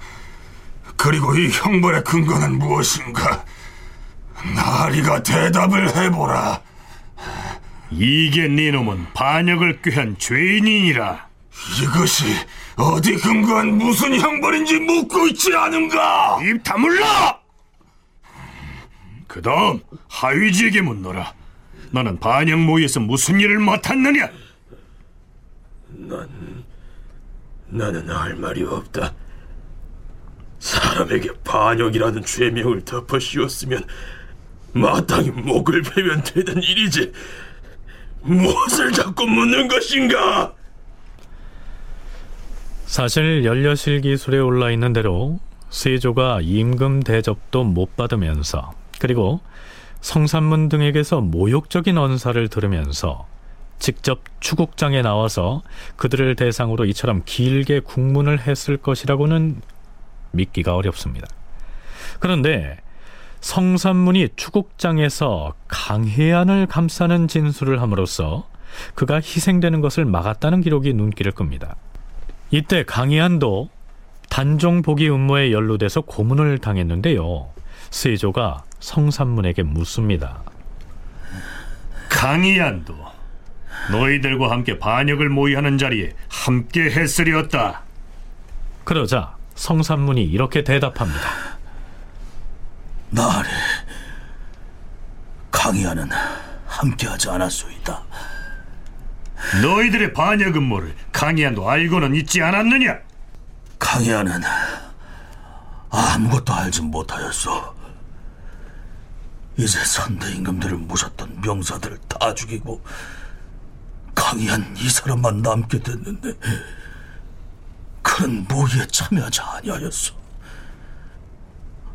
그리고 이 형벌의 근거는 무엇인가? 나리가 대답을 해보라. 이게 네 놈은 반역을 꾀한 죄인이니라. 이것이 어디 근거한 무슨 형벌인지 묻고 있지 않은가? 입 다물라! 그 다음 하위지에게 묻노라. 너는 반역 모의에서 무슨 일을 맡았느냐? 난 나는 할 말이 없다. 사람에게 반역이라는 죄명을 덮어 씌웠으면 마땅히 목을 베면 되는 일이지. 무엇을 자꾸 묻는 것인가? 사실 연려실 기술에 올라 있는 대로 세조가 임금 대접도 못 받으면서 그리고 성산문 등에게서 모욕적인 언사를 들으면서 직접 추국장에 나와서 그들을 대상으로 이처럼 길게 국문을 했을 것이라고는 믿기가 어렵습니다. 그런데 성산문이 추국장에서 강혜안을 감싸는 진술을 함으로써 그가 희생되는 것을 막았다는 기록이 눈길을 끕니다. 이때 강희안도 단종 보기 음모에 연루돼서 고문을 당했는데요. 세조가 성산문에게 묻습니다. 강희안도 너희들과 함께 반역을 모의하는 자리에 함께 했으리었다. 그러자 성산문이 이렇게 대답합니다. 나래 강희아는 함께하지 않았소이다. 너희들의 반역 음모를 강희안도 알고는 있지 않았느냐? 강희아는 아무것도 알지 못하였소. 이제 선대 임금들을 모셨던 명사들을 다 죽이고 강희안 이 사람만 남게 됐는데 그는 모의에 참여하지 아니하였소.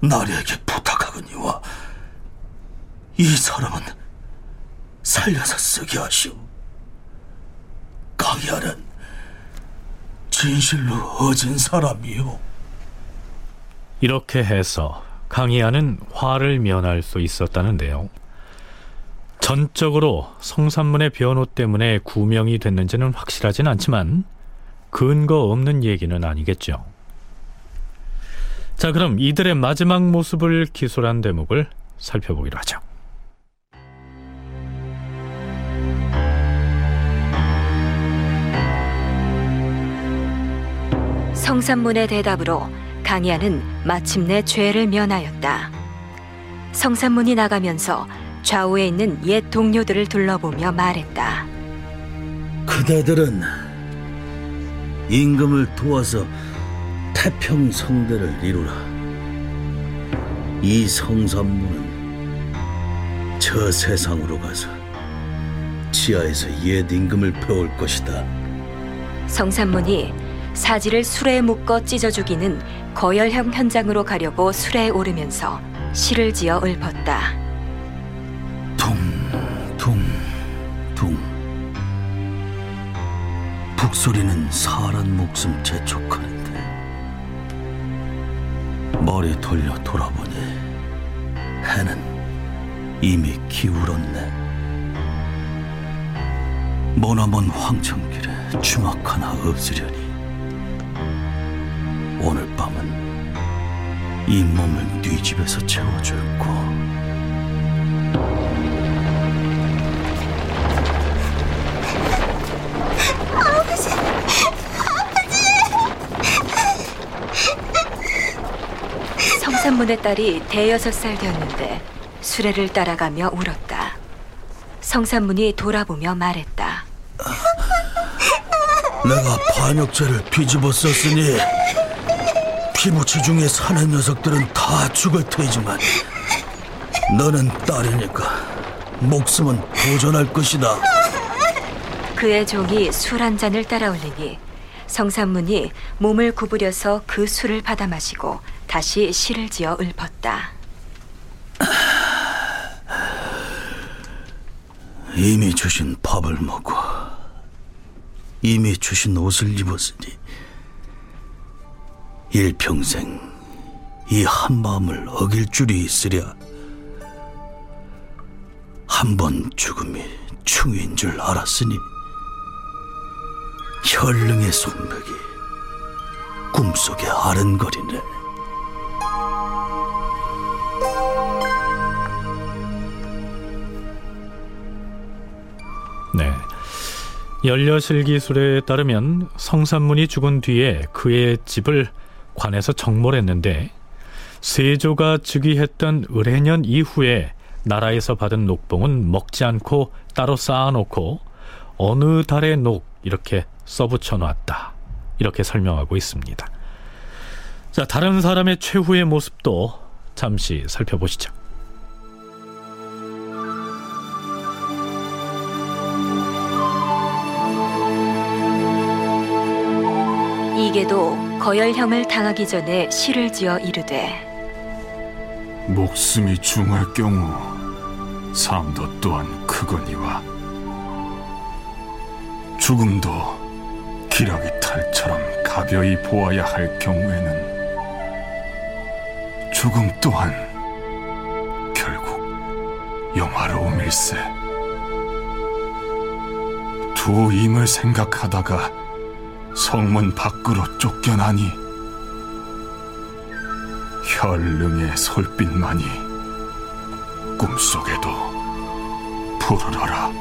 나리에게 부탁하거니와 이 사람은 살려서 쓰게 하시오. 강희아는 진실로 어진 사람이요. 이렇게 해서 강희안은 화를 면할 수 있었다는데요. 전적으로 성산문의 변호 때문에 구명이 됐는지는 확실하진 않지만 근거 없는 얘기는 아니겠죠. 자, 그럼 이들의 마지막 모습을 기술한 대목을 살펴보기로 하죠. 성산문의 대답으로 강야는 마침내 죄를 면하였다. 성산문이 나가면서 좌우에 있는 옛 동료들을 둘러보며 말했다. 그대들은 임금을 도와서 태평 성대를 이루라. 이 성산문은 저 세상으로 가서 지하에서 옛 임금을 배울 것이다. 성산문이 사지를 술에 묶어 찢어 죽이는 거열형 현장으로 가려고 술에 오르면서 시를 지어 읊었다. 북소리는 사람 목숨 재촉하는데 머리 돌려 돌아보니 해는 이미 기울었네. 머나먼 황천길에 주막 하나 없으려니 오늘 밤은 이 몸을 네 집에서 채워줄고 아버지, 성산문의 딸이 대여섯 살 되었는데 수레를 따라가며 울었다. 성산문이 돌아보며 말했다. 내가 반역죄를 뒤집어 썼으니 피부치 중에 사는 녀석들은 다 죽을 테지만 너는 딸이니까 목숨은 보존할 것이다. 그의 종이 술 한 잔을 따라 올리니 성산문이 몸을 구부려서 그 술을 받아 마시고 다시 시를 지어 읊었다. 이미 주신 밥을 먹고 이미 주신 옷을 입었으니 일평생 이 한마음을 어길 줄이 있으랴 한 번 죽음이 충인 줄 알았으니 현릉의 손목이 꿈속에 아른거리네. 네. 열려실 기술에 따르면 성산문이 죽은 뒤에 그의 집을 관에서 정몰했는데 세조가 즉위했던 을해년 이후에 나라에서 받은 녹봉은 먹지 않고 따로 쌓아놓고 어느 달의 녹 이렇게 써붙여 놨다. 이렇게 설명하고 있습니다. 자, 다른 사람의 최후의 모습도 잠시 살펴보시죠. 이게도 거열형을 당하기 전에 시를 지어 이르되 목숨이 중할 경우 삶도 또한 크거니와 죽음도 기러기 탈처럼 가벼이 보아야 할 경우에는 죽음 또한 결국 영화로움일세. 두 임을 생각하다가 성문 밖으로 쫓겨나니 혈릉의 솔빛만이 꿈속에도 푸르러라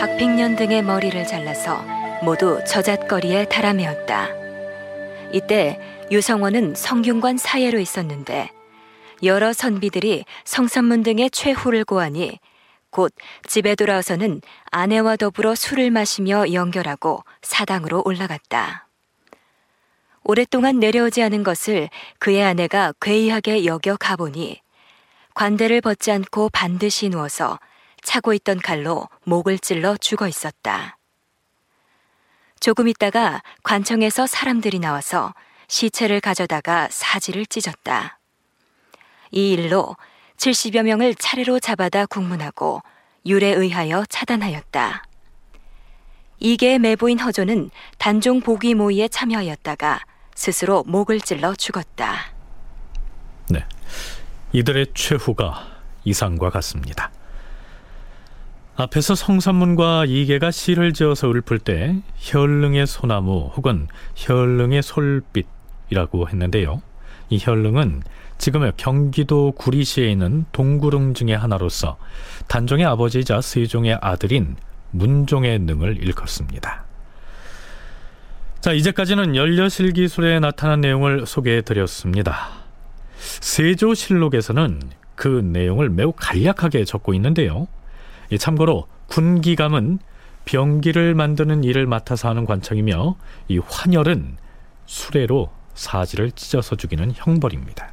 박빙년 등의 머리를 잘라서 모두 저잣거리에 달아매었다. 이때 유성원은 성균관 사예로 있었는데 여러 선비들이 성산문 등의 최후를 고하니 곧 집에 돌아와서는 아내와 더불어 술을 마시며 연결하고 사당으로 올라갔다. 오랫동안 내려오지 않은 것을 그의 아내가 괴이하게 여겨 가보니 관대를 벗지 않고 반드시 누워서 차고 있던 칼로 목을 찔러 죽어 있었다. 조금 있다가 관청에서 사람들이 나와서 시체를 가져다가 사지를 찢었다. 이 일로 70여 명을 차례로 잡아다 국문하고 율에 의하여 차단하였다. 이계의 매부인 허조는 단종 보기 모의에 참여하였다가 스스로 목을 찔러 죽었다. 네. 이들의 최후가 이상과 같습니다. 앞에서 성산문과 이계가 시를 지어서 읊을 때 혈릉의 소나무 혹은 혈릉의 솔빛이라고 했는데요. 이 혈릉은 지금의 경기도 구리시에 있는 동구릉 중의 하나로서 단종의 아버지이자 세종의 아들인 문종의 능을 일컫습니다. 자, 이제까지는 연려실 기술에 나타난 내용을 소개해 드렸습니다. 세조실록에서는 그 내용을 매우 간략하게 적고 있는데요. 참고로 군기감은 병기를 만드는 일을 맡아서 하는 관청이며 이 환열은 수레로 사지를 찢어서 죽이는 형벌입니다.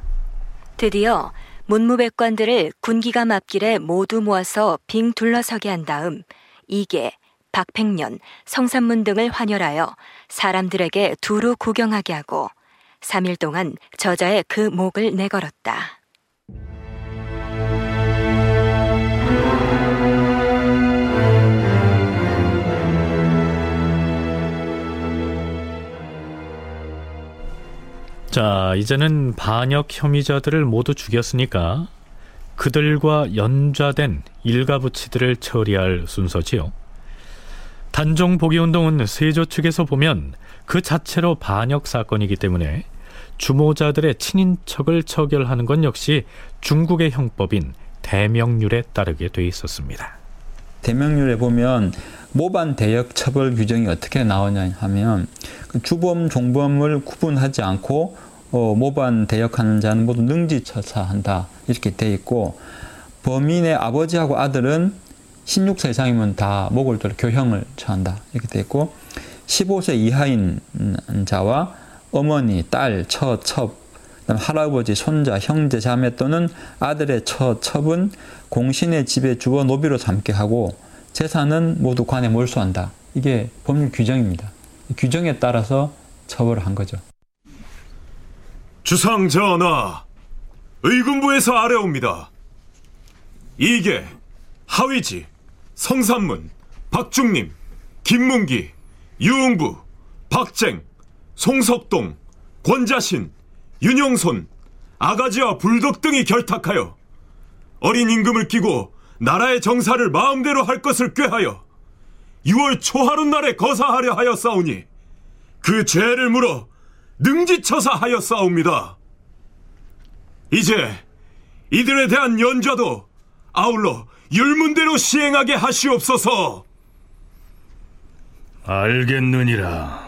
드디어 문무백관들을 군기감 앞길에 모두 모아서 빙 둘러서게 한 다음 이계, 박팽년, 성산문 등을 환열하여 사람들에게 두루 구경하게 하고 3일 동안 저자의 그 목을 내걸었다. 자, 이제는 반역 혐의자들을 모두 죽였으니까 그들과 연좌된 일가부치들을 처리할 순서지요. 단종 복위 운동은 세조 측에서 보면 그 자체로 반역 사건이기 때문에 주모자들의 친인척을 처결하는 건 역시 중국의 형법인 대명률에 따르게 돼 있었습니다. 대명률에 보면 모반 대역 처벌 규정이 어떻게 나오냐 하면 그 주범 종범을 구분하지 않고 어, 모반 대역하는 자는 모두 능지처사한다. 이렇게 돼 있고 범인의 아버지하고 아들은 16세 이상이면 다 목을 들어 교형을 처한다. 이렇게 돼 있고 15세 이하인 자와 어머니, 딸, 처, 첩, 할아버지, 손자, 형제, 자매 또는 아들의 처, 첩은 공신의 집에 주어 노비로 삼게 하고 재산은 모두 관에 몰수한다. 이게 법률 규정입니다. 규정에 따라서 처벌을 한 거죠. 주상 전하, 의군부에서 아래옵니다. 이계, 하위지, 성산문, 박중림, 김문기, 유흥부, 박쟁, 송석동, 권자신, 윤영손, 아가지와 불덕 등이 결탁하여 어린 임금을 끼고 나라의 정사를 마음대로 할 것을 꾀하여 6월 초하룻날에 거사하려 하여 싸우니 그 죄를 물어 능지처사 하여 싸웁니다. 이제 이들에 대한 연좌도 아울러 율문대로 시행하게 하시옵소서. 알겠느니라.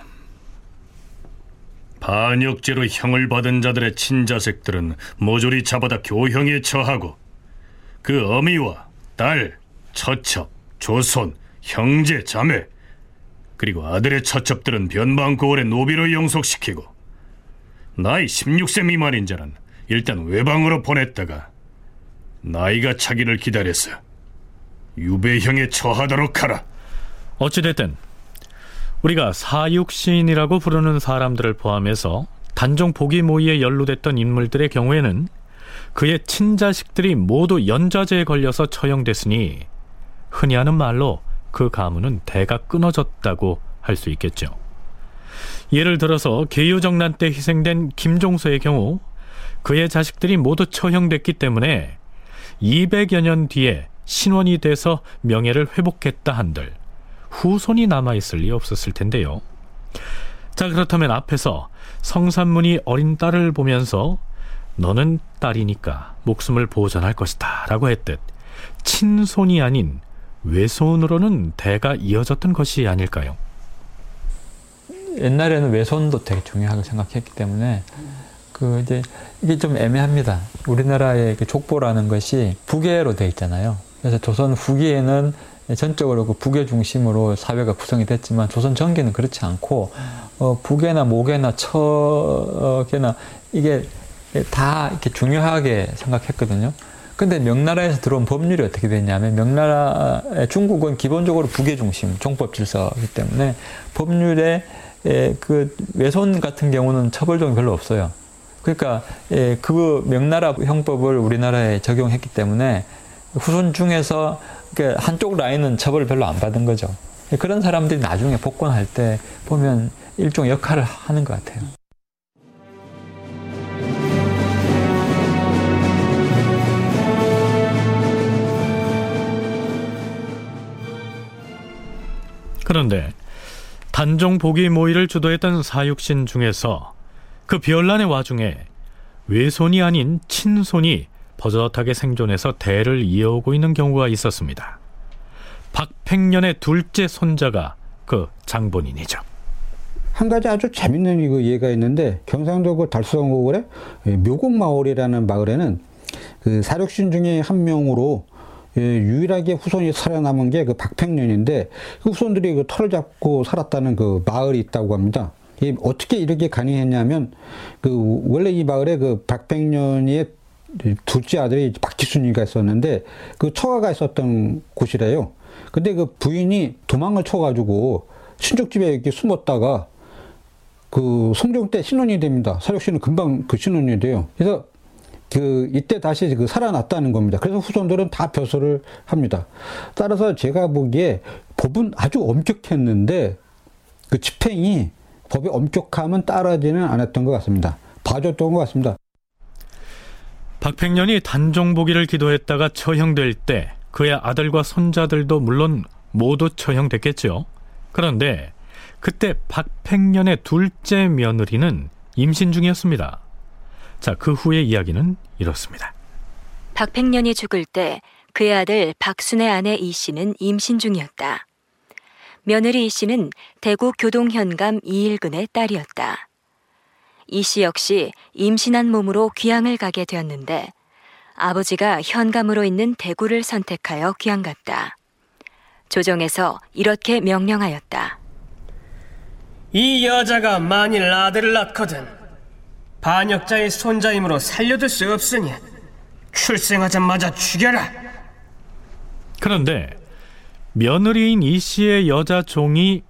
반역죄로 형을 받은 자들의 친자식들은 모조리 잡아다 교형에 처하고 그 어미와 딸, 처첩, 조손, 형제, 자매 그리고 아들의 처첩들은 변방고을의 노비로 영속시키고 나이 16세 미만인 자는 일단 외방으로 보냈다가 나이가 차기를 기다려서 유배형에 처하도록 하라. 어찌됐든 우리가 사육신이라고 부르는 사람들을 포함해서 단종 보기 모의에 연루됐던 인물들의 경우에는 그의 친자식들이 모두 연좌제에 걸려서 처형됐으니 흔히 하는 말로 그 가문은 대가 끊어졌다고 할 수 있겠죠. 예를 들어서 개유정난 때 희생된 김종서의 경우 그의 자식들이 모두 처형됐기 때문에 200여 년 뒤에 신원이 돼서 명예를 회복했다 한들 후손이 남아있을 리 없었을 텐데요. 자, 그렇다면 앞에서 성산문이 어린 딸을 보면서 너는 딸이니까 목숨을 보전할 것이다 라고 했듯 친손이 아닌 외손으로는 대가 이어졌던 것이 아닐까요? 옛날에는 외손도 되게 중요하게 생각했기 때문에 그 이제 이게 좀 애매합니다. 우리나라의 그 족보라는 것이 부계로 돼 있잖아요. 그래서 조선 후기에는 전적으로 그 북의 중심으로 사회가 구성이 됐지만 조선 전기는 그렇지 않고 어, 북에나 목에나 처게나 이게 다 이렇게 중요하게 생각했거든요. 근데 명나라에서 들어온 법률이 어떻게 됐냐면 명나라 중국은 기본적으로 북의 중심 종법 질서이기 때문에 법률에 그 외손 같은 경우는 처벌종이 별로 없어요. 그러니까 그 명나라 형법을 우리나라에 적용했기 때문에 후손 중에서 한쪽 라인은 처벌을 별로 안 받은 거죠. 그런 사람들이 나중에 복권할 때 보면 일종 역할을 하는 것 같아요. 그런데 단종 보기 모의를 주도했던 사육신 중에서 그 비열란의 와중에 외손이 아닌 친손이 버젓하게 생존해서 대를 이어오고 있는 경우가 있었습니다. 박팽년의 둘째 손자가 그 장본인이죠. 한 가지 아주 재밌는 이거 예가 있는데 경상도 그 달수성고을에 묘곡마을이라는 마을에는 그 사륙신 중에 한 명으로 예, 유일하게 후손이 살아남은 게 그 박팽년인데 그 후손들이 그 털을 잡고 살았다는 그 마을이 있다고 합니다. 어떻게 이렇게 가능했냐면 그 원래 이 마을에 그 박팽년의 둘째 아들이 박기순이가 있었는데 그 처가가 있었던 곳이래요. 근데 그 부인이 도망을 쳐가지고 친족집에 이렇게 숨었다가 그 송종 때 신혼이 됩니다. 사육 씨는 금방 그 신혼이 돼요. 그래서 그 이때 다시 그 살아났다는 겁니다. 그래서 후손들은 다 벼슬을 합니다. 따라서 제가 보기에 법은 아주 엄격했는데 그 집행이 법의 엄격함은 따라지는 않았던 것 같습니다. 봐줬던 것 같습니다. 박팽년이 단종보기를 기도했다가 처형될 때 그의 아들과 손자들도 물론 모두 처형됐겠죠. 그런데 그때 박팽년의 둘째 며느리는 임신 중이었습니다. 자, 그 후의 이야기는 이렇습니다. 박팽년이 죽을 때 그의 아들 박순의 아내 이 씨는 임신 중이었다. 며느리 이 씨는 대구 교동현감 이일근의 딸이었다. 이 씨 역시 임신한 몸으로 귀향을 가게 되었는데 아버지가 현감으로 있는 대구를 선택하여 귀향 갔다. 조정에서 이렇게 명령하였다. 이 여자가 만일 아들을 낳거든 반역자의 손자이므로 살려둘 수 없으니 출생하자마자 죽여라. 그런데 며느리인 이 씨의 여자 종이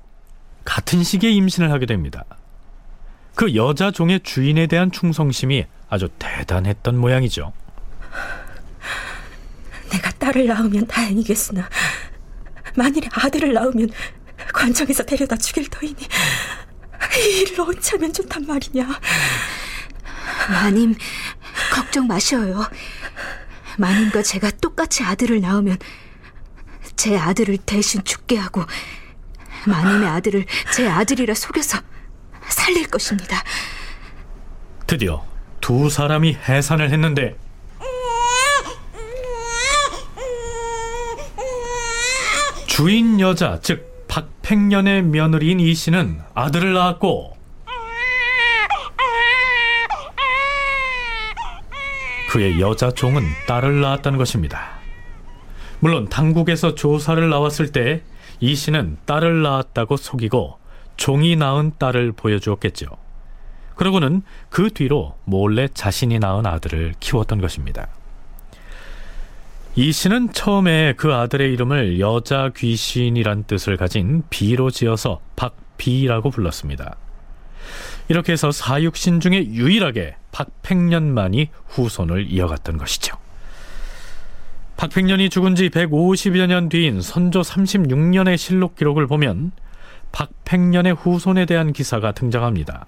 같은 시기에 임신을 하게 됩니다. 그 여자 종의 주인에 대한 충성심이 아주 대단했던 모양이죠. 내가 딸을 낳으면 다행이겠으나 만일에 아들을 낳으면 관청에서 데려다 죽일 터이니 이 일을 어찌 하면 좋단 말이냐. 마님, 걱정 마셔요. 마님과 제가 똑같이 아들을 낳으면 제 아들을 대신 죽게 하고 마님의 아들을 제 아들이라 속여서 살릴 것입니다. 드디어 두 사람이 해산을 했는데 부인 여자 즉 박팽년의 며느리인 이 씨는 아들을 낳았고 그의 여자 종은 딸을 낳았다는 것입니다. 물론 당국에서 조사를 나왔을 때 이 씨는 딸을 낳았다고 속이고 종이 낳은 딸을 보여주었겠죠. 그러고는 그 뒤로 몰래 자신이 낳은 아들을 키웠던 것입니다. 이 씨는 처음에 그 아들의 이름을 여자 귀신이란 뜻을 가진 비로 지어서 박비라고 불렀습니다. 이렇게 해서 사육신 중에 유일하게 박팽년만이 후손을 이어갔던 것이죠. 박팽년이 죽은 지 150여 년 뒤인 선조 36년의 실록 기록을 보면 박팽년의 후손에 대한 기사가 등장합니다.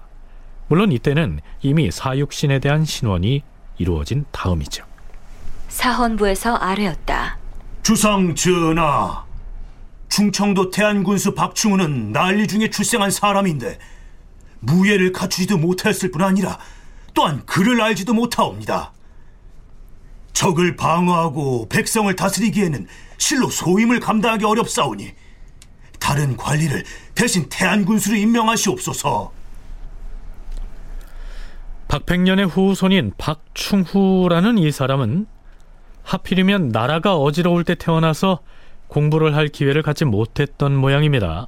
물론 이때는 이미 사육신에 대한 신원이 이루어진 다음이죠. 사헌부에서 아뢰었다. 주상 전하, 충청도 태안군수 박충우는 난리 중에 출생한 사람인데 무예를 갖추지도 못하였을 뿐 아니라 또한 글을 알지도 못하옵니다. 적을 방어하고 백성을 다스리기에는 실로 소임을 감당하기 어렵사오니 다른 관리를 대신 태안군수로 임명하시옵소서. 박팽년의 후손인 박충후라는 이 사람은 하필이면 나라가 어지러울 때 태어나서 공부를 할 기회를 갖지 못했던 모양입니다.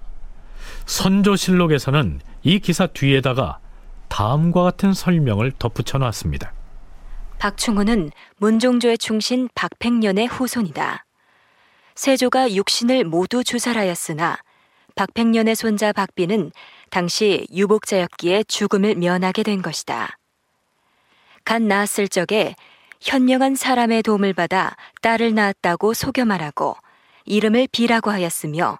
선조실록에서는 이 기사 뒤에다가 다음과 같은 설명을 덧붙여 놨습니다. 박충우는 문종조의 충신 박팽년의 후손이다. 세조가 육신을 모두 주살하였으나 박팽년의 손자 박비는 당시 유복자였기에 죽음을 면하게 된 것이다. 갓 낳았을 적에 현명한 사람의 도움을 받아 딸을 낳았다고 속여 말하고 이름을 비라고 하였으며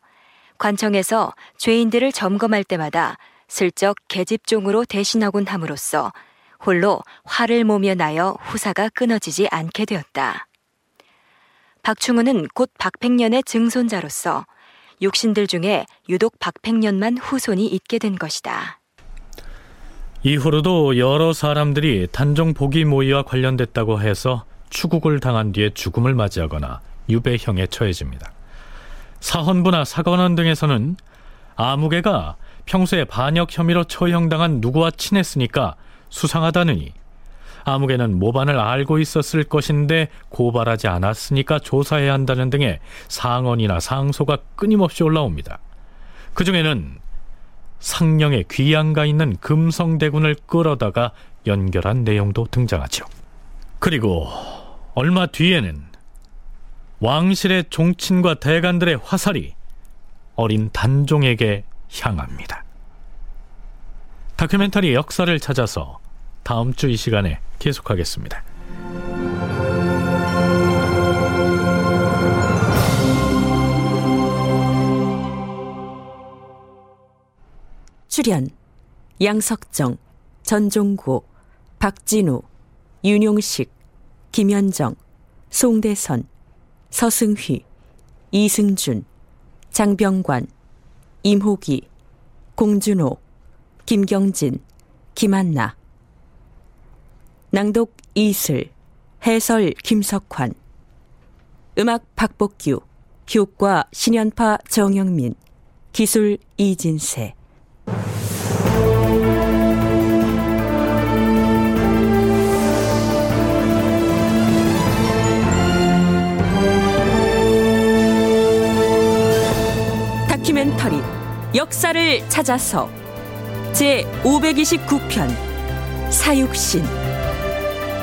관청에서 죄인들을 점검할 때마다 슬쩍 계집종으로 대신하곤 함으로써 홀로 화를 모며 나여 후사가 끊어지지 않게 되었다. 박충우는 곧 박팽년의 증손자로서 육신들 중에 유독 박팽년만 후손이 있게 된 것이다. 이후로도 여러 사람들이 단종 복위 모의와 관련됐다고 해서 추국을 당한 뒤에 죽음을 맞이하거나 유배형에 처해집니다. 사헌부나 사관원 등에서는 아무개가 평소에 반역 혐의로 처형당한 누구와 친했으니까 수상하다느니 아무개는 모반을 알고 있었을 것인데 고발하지 않았으니까 조사해야 한다는 등의 상언이나 상소가 끊임없이 올라옵니다. 그 중에는 상령의 귀양가 있는 금성대군을 끌어다가 연결한 내용도 등장하죠. 그리고 얼마 뒤에는 왕실의 종친과 대관들의 화살이 어린 단종에게 향합니다. 다큐멘터리 역사를 찾아서 다음 주 이 시간에 계속하겠습니다. 출연 양석정, 전종구, 박진우, 윤용식, 김현정, 송대선, 서승휘, 이승준, 장병관, 임호기, 공준호, 김경진, 김한나 낭독 이슬 해설 김석환. 음악 박복규 효과 신연파 정영민 기술 이진세. 다큐멘터리 역사를 찾아서 제 529편 사육신